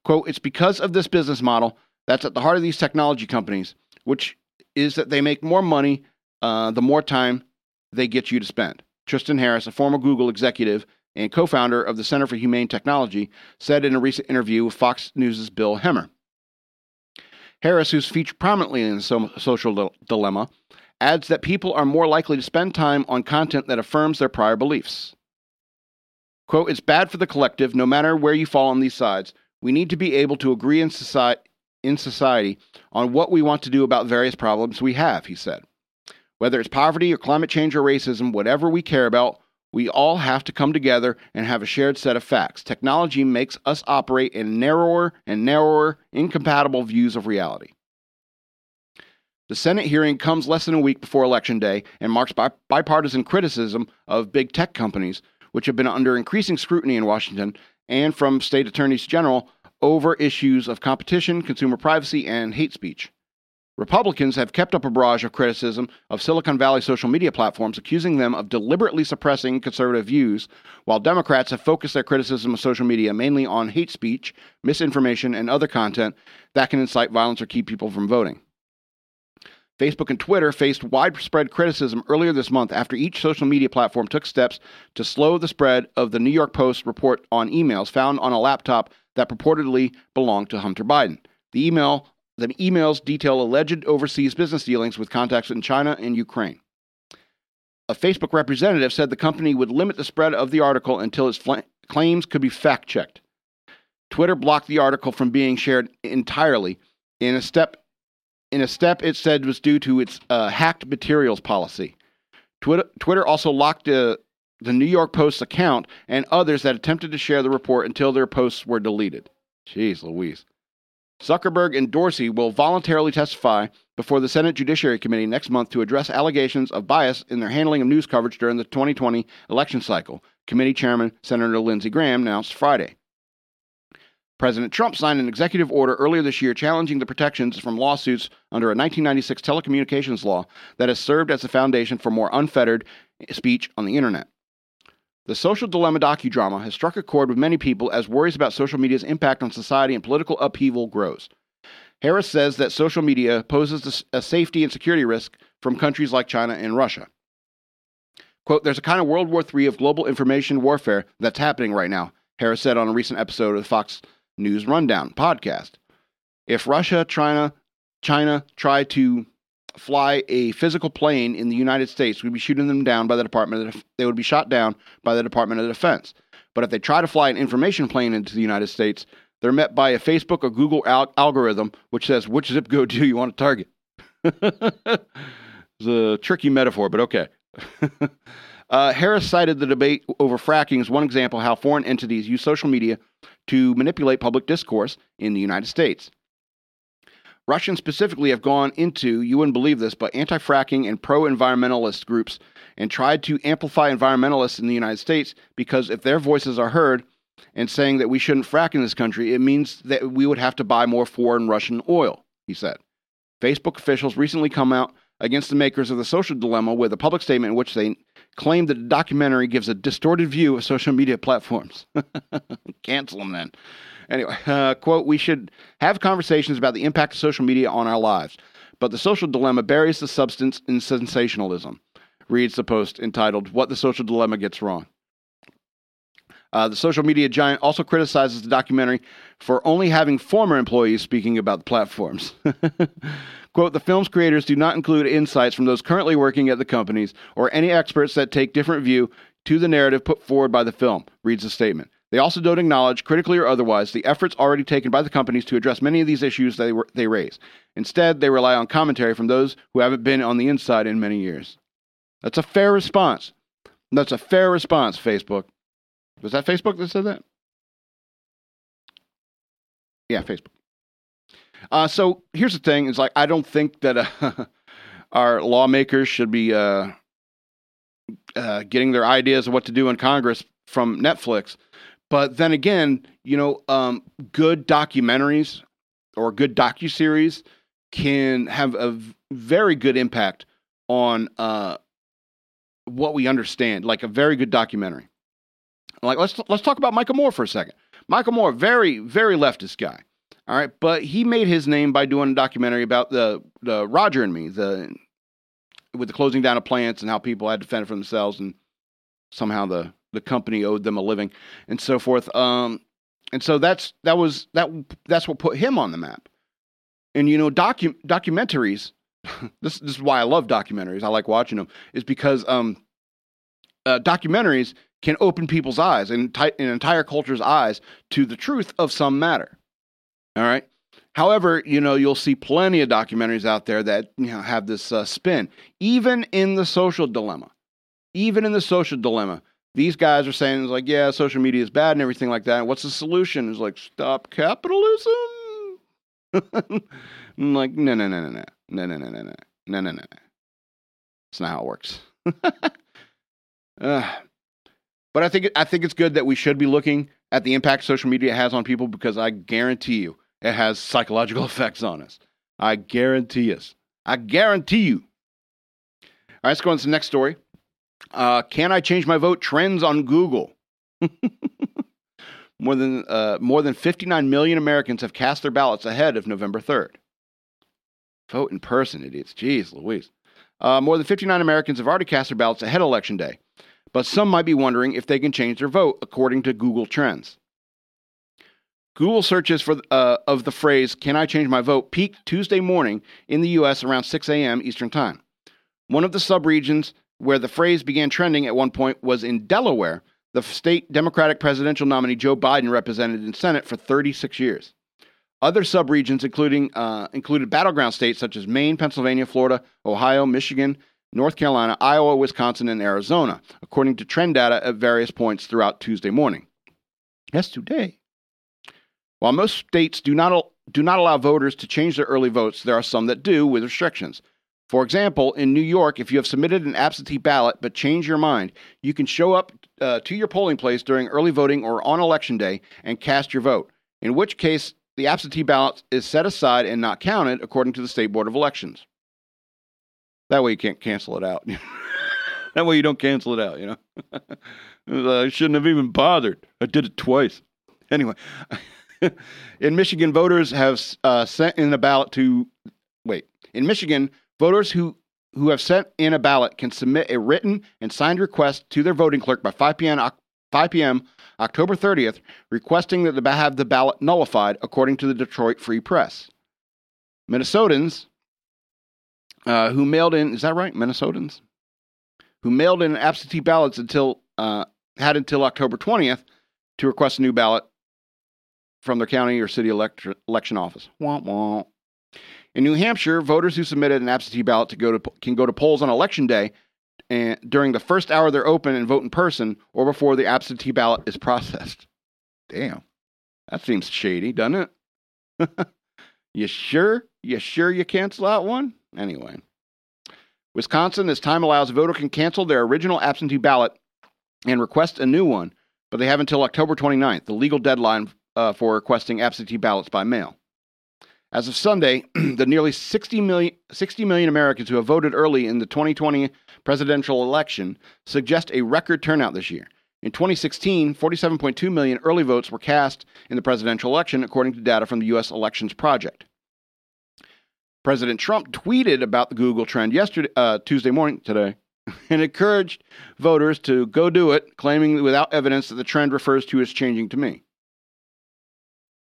Quote, it's because of this business model that's at the heart of these technology companies, which is that they make more money uh, the more time they get you to spend. Tristan Harris, a former Google executive and co founder of the Center for Humane Technology, said in a recent interview with Fox News' Bill Hemmer. Harris, who's featured prominently in the social dilemma, adds that people are more likely to spend time on content that affirms their prior beliefs. Quote, it's bad for the collective, no matter where you fall on these sides. We need to be able to agree in society, in society on what we want to do about various problems we have, he said. Whether it's poverty or climate change or racism, whatever we care about, we all have to come together and have a shared set of facts. Technology makes us operate in narrower and narrower, incompatible views of reality. The Senate hearing comes less than a week before Election Day and marks bipartisan criticism of big tech companies, which have been under increasing scrutiny in Washington and from state attorneys general over issues of competition, consumer privacy, and hate speech. Republicans have kept up a barrage of criticism of Silicon Valley social media platforms, accusing them of deliberately suppressing conservative views, while Democrats have focused their criticism of social media mainly on hate speech, misinformation, and other content that can incite violence or keep people from voting. Facebook and Twitter faced widespread criticism earlier this month after each social media platform took steps to slow the spread of the New York Post report on emails found on a laptop that purportedly belonged to Hunter Biden. The email the emails detail alleged overseas business dealings with contacts in China and Ukraine. A Facebook representative said the company would limit the spread of the article until its fl- claims could be fact checked. Twitter blocked the article from being shared entirely in a step in a step it said was due to its uh, hacked materials policy. Twitter, Twitter also locked the New York Post's account and others that attempted to share the report until their posts were deleted. Jeez Louise. Zuckerberg and Dorsey will voluntarily testify before the Senate Judiciary Committee next month to address allegations of bias in their handling of news coverage during the 2020 election cycle, Committee Chairman Senator Lindsey Graham announced Friday. President Trump signed an executive order earlier this year challenging the protections from lawsuits under a 1996 telecommunications law that has served as the foundation for more unfettered speech on the internet. The Social Dilemma docudrama has struck a chord with many people as worries about social media's impact on society and political upheaval grows. Harris says that social media poses a safety and security risk from countries like China and Russia. Quote, there's a kind of World War III of global information warfare that's happening right now, Harris said on a recent episode of the Fox News Rundown podcast. If Russia, China, China try to fly a physical plane in the United States, we'd be shooting them down by the Department of they would be shot down by the Department of Defense. But if they try to fly an information plane into the United States, they're met by a Facebook or Google al- algorithm which says which zip code do you want to target. it's a tricky metaphor, but okay. uh, Harris cited the debate over fracking as one example how foreign entities use social media to manipulate public discourse in the United States. Russians specifically have gone into, you wouldn't believe this, but anti fracking and pro environmentalist groups and tried to amplify environmentalists in the United States because if their voices are heard and saying that we shouldn't frack in this country, it means that we would have to buy more foreign Russian oil, he said. Facebook officials recently come out against the makers of The Social Dilemma with a public statement in which they claim that the documentary gives a distorted view of social media platforms. Cancel them then. Anyway, uh, quote, we should have conversations about the impact of social media on our lives, but the social dilemma buries the substance in sensationalism, reads the post entitled, What the Social Dilemma Gets Wrong. Uh, the social media giant also criticizes the documentary for only having former employees speaking about the platforms. Quote, the film's creators do not include insights from those currently working at the companies or any experts that take different view to the narrative put forward by the film, reads the statement. They also don't acknowledge, critically or otherwise, the efforts already taken by the companies to address many of these issues they, they raise. Instead, they rely on commentary from those who haven't been on the inside in many years. That's a fair response. That's a fair response, Facebook. Was that Facebook that said that? Yeah, Facebook. Uh, so here's the thing: is like I don't think that uh, our lawmakers should be uh, uh, getting their ideas of what to do in Congress from Netflix. But then again, you know, um, good documentaries or good docu series can have a very good impact on uh, what we understand. Like a very good documentary. Like let's let's talk about Michael Moore for a second. Michael Moore, very very leftist guy. All right, but he made his name by doing a documentary about the the Roger and Me, the with the closing down of plants and how people had to fend for themselves, and somehow the the company owed them a living and so forth. Um, and so that's that was that that's what put him on the map. And you know, docu- documentaries. this this is why I love documentaries. I like watching them. Is because um, uh, documentaries can open people's eyes and an entire culture's eyes to the truth of some matter. All right. However, you know, you'll see plenty of documentaries out there that you know, have this uh, spin. Even in the social dilemma, even in the social dilemma, these guys are saying it's like, yeah, social media is bad and everything like that. What's the solution? It's like stop capitalism. I'm like, no, no, no, no, no, no, no, no, no, no, no, no, no. That's not how it works. uh, but I think I think it's good that we should be looking at the impact social media has on people because I guarantee you it has psychological effects on us. I guarantee us. I guarantee you. All right, let's go on to the next story. Uh, can I change my vote? Trends on Google. more than uh, more than 59 million Americans have cast their ballots ahead of November 3rd. Vote in person, idiots. Jeez, Louise. Uh, more than 59 Americans have already cast their ballots ahead of Election Day, but some might be wondering if they can change their vote according to Google Trends. Google searches for uh, of the phrase "Can I change my vote?" peaked Tuesday morning in the U.S. around 6 a.m. Eastern Time. One of the subregions where the phrase began trending at one point was in Delaware. The state Democratic presidential nominee Joe Biden represented in Senate for 36 years. Other subregions, including uh, included battleground states such as Maine, Pennsylvania, Florida, Ohio, Michigan, North Carolina, Iowa, Wisconsin, and Arizona, according to trend data at various points throughout Tuesday morning. Yes, today. While most states do not, do not allow voters to change their early votes, there are some that do with restrictions. For example, in New York, if you have submitted an absentee ballot but change your mind, you can show up uh, to your polling place during early voting or on election day and cast your vote, in which case the absentee ballot is set aside and not counted according to the State Board of Elections. That way you can't cancel it out. that way you don't cancel it out, you know. I shouldn't have even bothered. I did it twice. Anyway. in Michigan, voters have uh, sent in a ballot to wait. In Michigan, voters who who have sent in a ballot can submit a written and signed request to their voting clerk by 5 p.m. 5 p.m. October 30th, requesting that they have the ballot nullified, according to the Detroit Free Press. Minnesotans uh, who mailed in is that right? Minnesotans who mailed in absentee ballots until uh, had until October 20th to request a new ballot from their county or city elect- election office. Wah, wah. In New Hampshire, voters who submitted an absentee ballot to go to, can go to polls on election day and during the first hour they're open and vote in person or before the absentee ballot is processed. Damn. That seems shady, doesn't it? you sure? You sure you cancel out one? Anyway. Wisconsin, as time allows, a voter can cancel their original absentee ballot and request a new one, but they have until October 29th, the legal deadline uh, for requesting absentee ballots by mail. As of Sunday, the nearly 60 million, 60 million Americans who have voted early in the 2020 presidential election suggest a record turnout this year. In 2016, 47.2 million early votes were cast in the presidential election, according to data from the U.S. Elections Project. President Trump tweeted about the Google trend yesterday, uh, Tuesday morning today, and encouraged voters to go do it, claiming without evidence that the trend refers to as changing to me.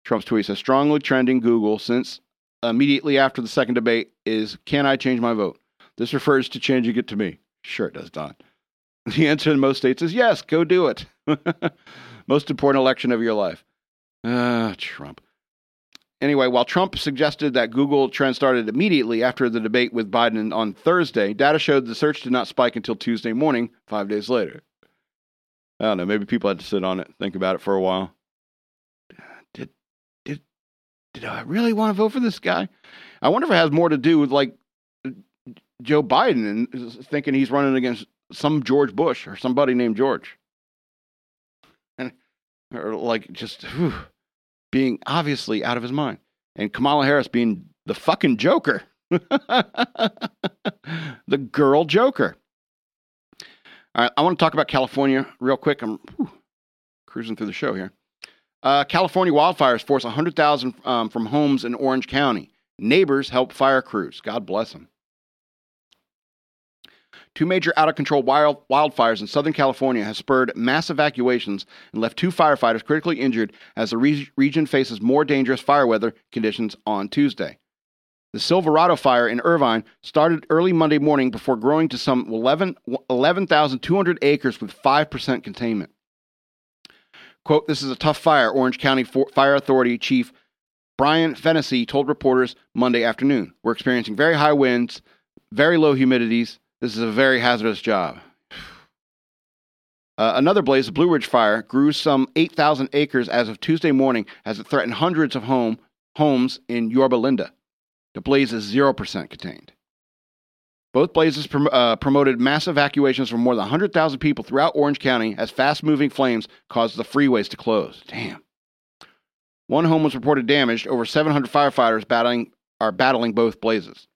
Trump's tweet says strongly trending Google since immediately after the second debate is can I change my vote? This refers to changing it to me. Sure, it does, Don. The answer in most states is yes, go do it. most important election of your life. Ah, Trump. Anyway, while Trump suggested that Google trend started immediately after the debate with Biden on Thursday, data showed the search did not spike until Tuesday morning, five days later. I don't know. Maybe people had to sit on it, think about it for a while. Did did did I really want to vote for this guy? I wonder if it has more to do with like Joe Biden and thinking he's running against some George Bush or somebody named George, and or like just. Whew being obviously out of his mind, and Kamala Harris being the fucking Joker, the girl Joker. All right, I want to talk about California real quick. I'm whew, cruising through the show here. Uh, California wildfires force 100,000 um, from homes in Orange County. Neighbors help fire crews. God bless them. Two major out of control wild, wildfires in Southern California have spurred mass evacuations and left two firefighters critically injured as the re- region faces more dangerous fire weather conditions on Tuesday. The Silverado fire in Irvine started early Monday morning before growing to some 11,200 11, acres with 5% containment. Quote, This is a tough fire, Orange County Fire Authority Chief Brian Fennessy told reporters Monday afternoon. We're experiencing very high winds, very low humidities, this is a very hazardous job. Uh, another blaze, the Blue Ridge Fire, grew some 8,000 acres as of Tuesday morning as it threatened hundreds of home, homes in Yorba Linda. The blaze is 0% contained. Both blazes prom- uh, promoted mass evacuations for more than 100,000 people throughout Orange County as fast moving flames caused the freeways to close. Damn. One home was reported damaged. Over 700 firefighters battling, are battling both blazes.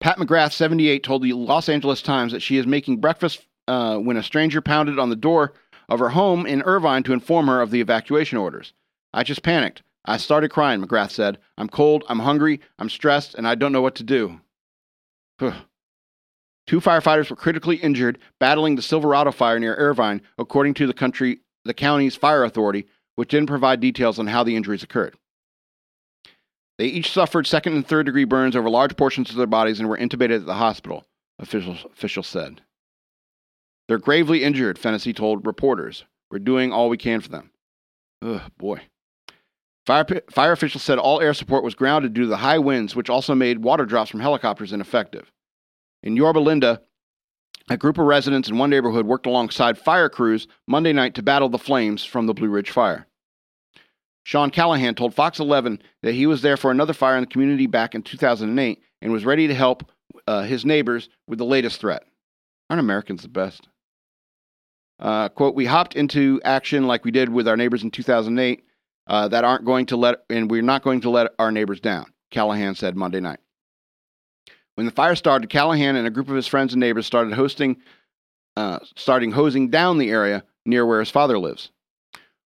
Pat McGrath, 78, told the Los Angeles Times that she is making breakfast uh, when a stranger pounded on the door of her home in Irvine to inform her of the evacuation orders. I just panicked. I started crying, McGrath said. I'm cold, I'm hungry, I'm stressed, and I don't know what to do. Two firefighters were critically injured battling the Silverado fire near Irvine, according to the country the county's fire authority, which didn't provide details on how the injuries occurred. They each suffered second and third degree burns over large portions of their bodies and were intubated at the hospital, officials, officials said. They're gravely injured, Fennessy told reporters. We're doing all we can for them. Ugh, boy. Fire, fire officials said all air support was grounded due to the high winds, which also made water drops from helicopters ineffective. In Yorba Linda, a group of residents in one neighborhood worked alongside fire crews Monday night to battle the flames from the Blue Ridge fire. Sean Callahan told Fox 11 that he was there for another fire in the community back in 2008 and was ready to help uh, his neighbors with the latest threat. Aren't Americans the best? Uh, quote, we hopped into action like we did with our neighbors in 2008 uh, that aren't going to let, and we're not going to let our neighbors down, Callahan said Monday night. When the fire started, Callahan and a group of his friends and neighbors started hosting, uh, starting hosing down the area near where his father lives.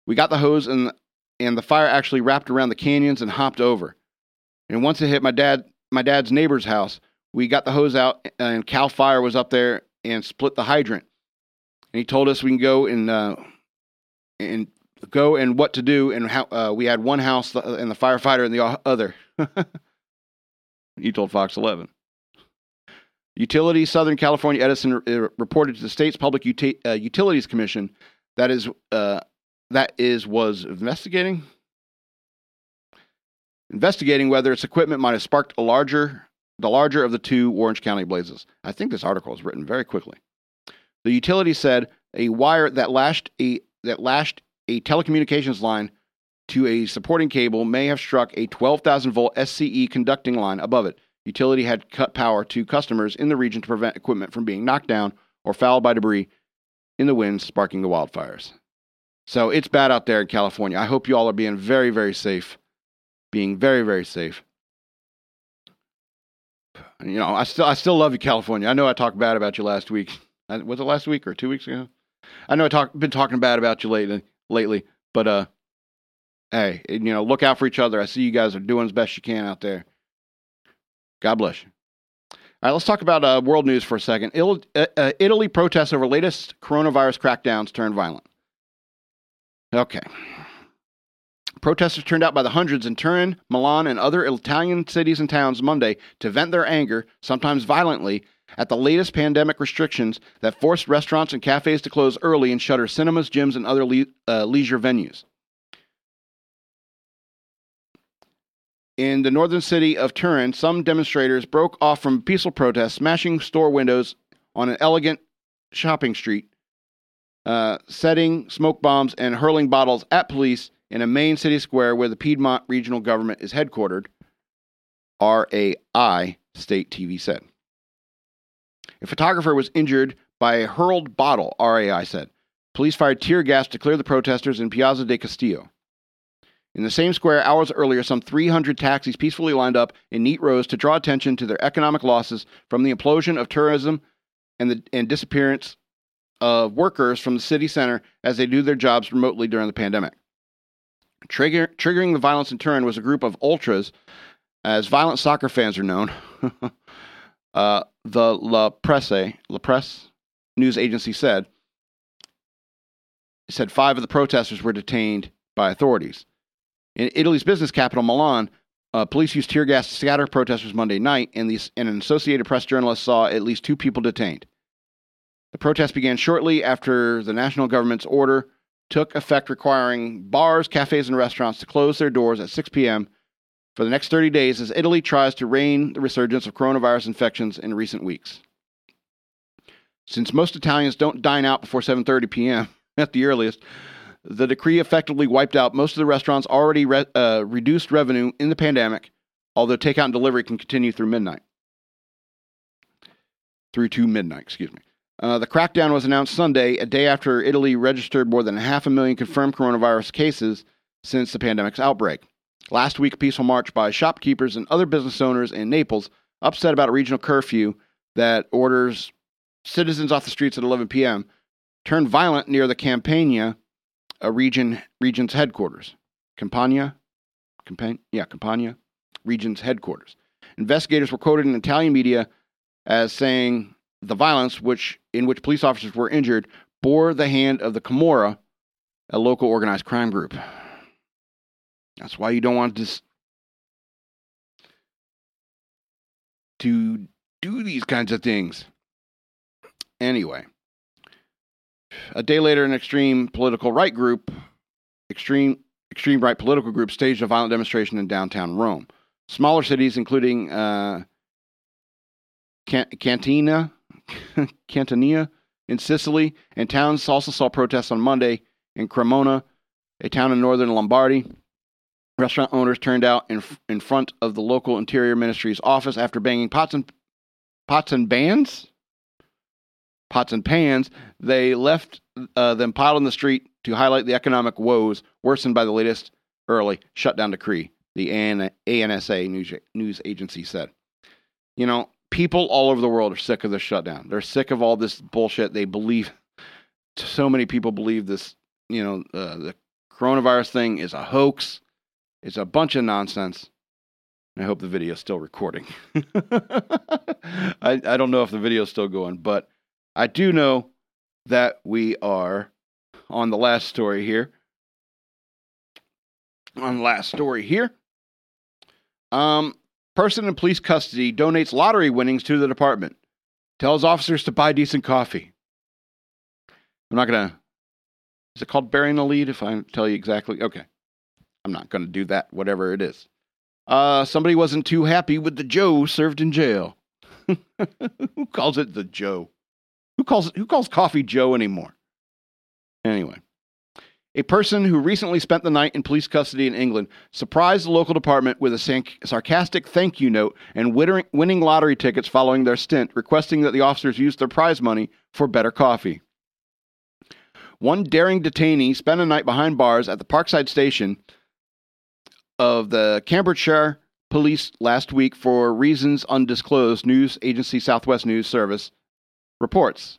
We got the hose and and the fire actually wrapped around the canyons and hopped over. And once it hit my dad, my dad's neighbor's house, we got the hose out, and Cal Fire was up there and split the hydrant. And he told us we can go and uh, and go and what to do, and how uh, we had one house and the firefighter in the other. he told Fox 11. Utility Southern California Edison uh, reported to the state's Public uh, Utilities Commission that is uh, that is was investigating investigating whether its equipment might have sparked a larger the larger of the two Orange County blazes. I think this article is written very quickly. The utility said a wire that lashed a that lashed a telecommunications line to a supporting cable may have struck a 12,000 volt SCE conducting line above it. Utility had cut power to customers in the region to prevent equipment from being knocked down or fouled by debris in the wind, sparking the wildfires. So it's bad out there in California. I hope you all are being very, very safe. being very, very safe. You know, I still I still love you, California. I know I talked bad about you last week. Uh, was it last week or two weeks ago? I know I talk been talking bad about you lately lately, but uh hey, you know, look out for each other. I see you guys are doing as best you can out there. God bless you. All right, let's talk about uh, world news for a second. Il- uh, uh, Italy protests over latest coronavirus crackdowns turned violent. Okay. Protesters turned out by the hundreds in Turin, Milan, and other Italian cities and towns Monday to vent their anger, sometimes violently, at the latest pandemic restrictions that forced restaurants and cafes to close early and shutter cinemas, gyms, and other le- uh, leisure venues. In the northern city of Turin, some demonstrators broke off from peaceful protests, smashing store windows on an elegant shopping street, uh, setting smoke bombs and hurling bottles at police in a main city square where the Piedmont regional government is headquartered, RAI state TV said. A photographer was injured by a hurled bottle, RAI said. Police fired tear gas to clear the protesters in Piazza de Castillo. In the same square, hours earlier, some 300 taxis peacefully lined up in neat rows to draw attention to their economic losses from the implosion of tourism and the and disappearance of workers from the city center as they do their jobs remotely during the pandemic. Trigger, triggering the violence in turn was a group of ultras, as violent soccer fans are known. uh, the La Presse, La Presse news agency said, said five of the protesters were detained by authorities. In Italy's business capital, Milan, uh, police used tear gas to scatter protesters Monday night, and, these, and an Associated Press journalist saw at least two people detained. The protest began shortly after the national government's order took effect, requiring bars, cafes, and restaurants to close their doors at 6 p.m. for the next 30 days as Italy tries to rein the resurgence of coronavirus infections in recent weeks. Since most Italians don't dine out before 7:30 p.m. at the earliest, the decree effectively wiped out most of the restaurants' already re- uh, reduced revenue in the pandemic, although takeout and delivery can continue through midnight. Through to midnight, excuse me. Uh, the crackdown was announced Sunday, a day after Italy registered more than half a million confirmed coronavirus cases since the pandemic's outbreak. Last week, a peaceful march by shopkeepers and other business owners in Naples, upset about a regional curfew that orders citizens off the streets at 11 p.m., turned violent near the Campania a region region's headquarters. Campania, Campania, yeah, Campania, region's headquarters. Investigators were quoted in Italian media as saying the violence, which in which police officers were injured, bore the hand of the Camorra, a local organized crime group. That's why you don't want this to do these kinds of things. Anyway, a day later, an extreme political right group, extreme extreme right political group, staged a violent demonstration in downtown Rome. Smaller cities, including uh, Cantina, Cantania in Sicily, and towns also saw protests on Monday in Cremona, a town in northern Lombardy. Restaurant owners turned out in in front of the local Interior Ministry's office after banging pots and pots and bands pots and pans, they left uh, them piled in the street to highlight the economic woes worsened by the latest early shutdown decree, the ANSA news, news agency said. You know, people all over the world are sick of the shutdown. They're sick of all this bullshit. They believe, so many people believe this, you know, uh, the coronavirus thing is a hoax. It's a bunch of nonsense. I hope the video is still recording. I, I don't know if the video is still going, but I do know that we are on the last story here. On the last story here. Um, person in police custody donates lottery winnings to the department. Tells officers to buy decent coffee. I'm not gonna. Is it called burying the lead? If I tell you exactly, okay. I'm not gonna do that. Whatever it is. Uh, somebody wasn't too happy with the Joe served in jail. Who calls it the Joe? Who calls who calls coffee Joe anymore? Anyway, a person who recently spent the night in police custody in England surprised the local department with a sarcastic thank you note and winning lottery tickets following their stint, requesting that the officers use their prize money for better coffee. One daring detainee spent a night behind bars at the Parkside station of the Cambridgeshire police last week for reasons undisclosed, news agency Southwest News Service reports.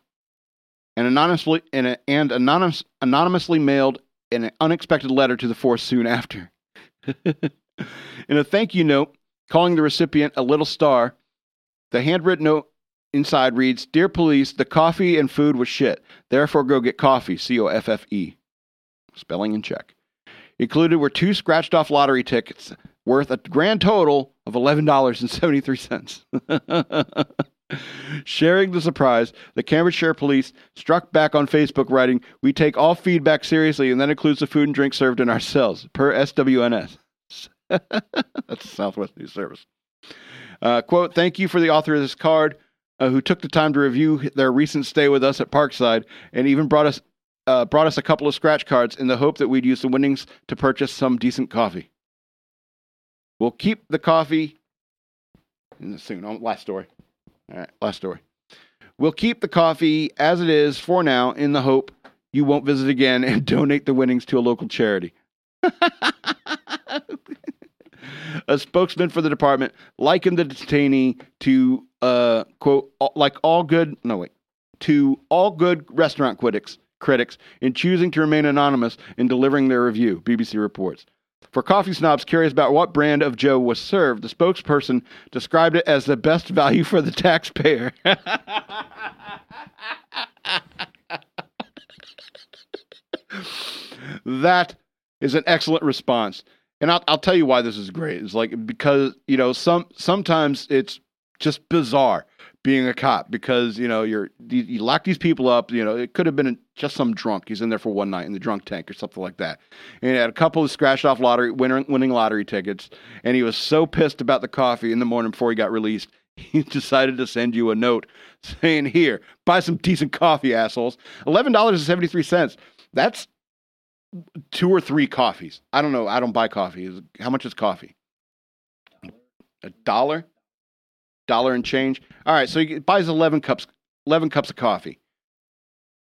And anonymously, and, and anonymous, anonymously mailed an unexpected letter to the force soon after. In a thank you note, calling the recipient a little star, the handwritten note inside reads Dear police, the coffee and food was shit. Therefore, go get coffee. C O F F E. Spelling in check. Included were two scratched off lottery tickets worth a grand total of $11.73. Sharing the surprise, the Cambridgeshire Police struck back on Facebook, writing, We take all feedback seriously, and that includes the food and drink served in our cells, per SWNS. That's Southwest News Service. Uh, quote, Thank you for the author of this card, uh, who took the time to review their recent stay with us at Parkside and even brought us. Uh, brought us a couple of scratch cards in the hope that we'd use the winnings to purchase some decent coffee. We'll keep the coffee. Soon, last story. All right, last story. We'll keep the coffee as it is for now in the hope you won't visit again and donate the winnings to a local charity. a spokesman for the department likened the detainee to uh quote like all good no wait to all good restaurant critics critics in choosing to remain anonymous in delivering their review bbc reports. For coffee snobs curious about what brand of joe was served the spokesperson described it as the best value for the taxpayer. That is an excellent response. And I'll, I'll tell you why this is great. It's like because you know some sometimes it's just bizarre being a cop because you know you're you, lock these people up. You know it could have been just some drunk. He's in there for one night in the drunk tank or something like that. And he had a couple of scratched off lottery winner, winning lottery tickets, and he was so pissed about the coffee in the morning before he got released. He decided to send you a note saying, "Here, buy some decent coffee, assholes. Eleven dollars and seventy three cents. That's two or three coffees. I don't know. I don't buy coffee. How much is coffee? A dollar? Dollar and change. All right, so he buys eleven cups, eleven cups of coffee,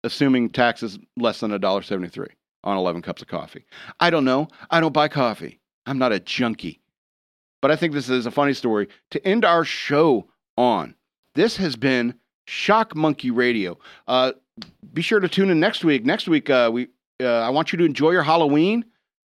assuming tax is less than a dollar seventy-three on eleven cups of coffee. I don't know. I don't buy coffee. I'm not a junkie. But I think this is a funny story to end our show on. This has been Shock Monkey Radio. Uh, be sure to tune in next week. Next week, uh, we uh, I want you to enjoy your Halloween.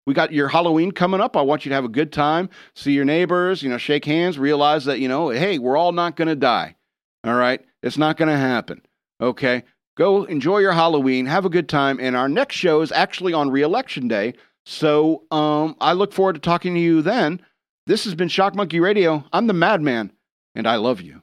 We got your Halloween coming up. I want you to have a good time, see your neighbors, you know, shake hands, realize that, you know, hey, we're all not going to die. All right? It's not going to happen. Okay? Go enjoy your Halloween, have a good time, and our next show is actually on re-election day. So um, I look forward to talking to you then. This has been Shock Monkey Radio. I'm the Madman, and I love you.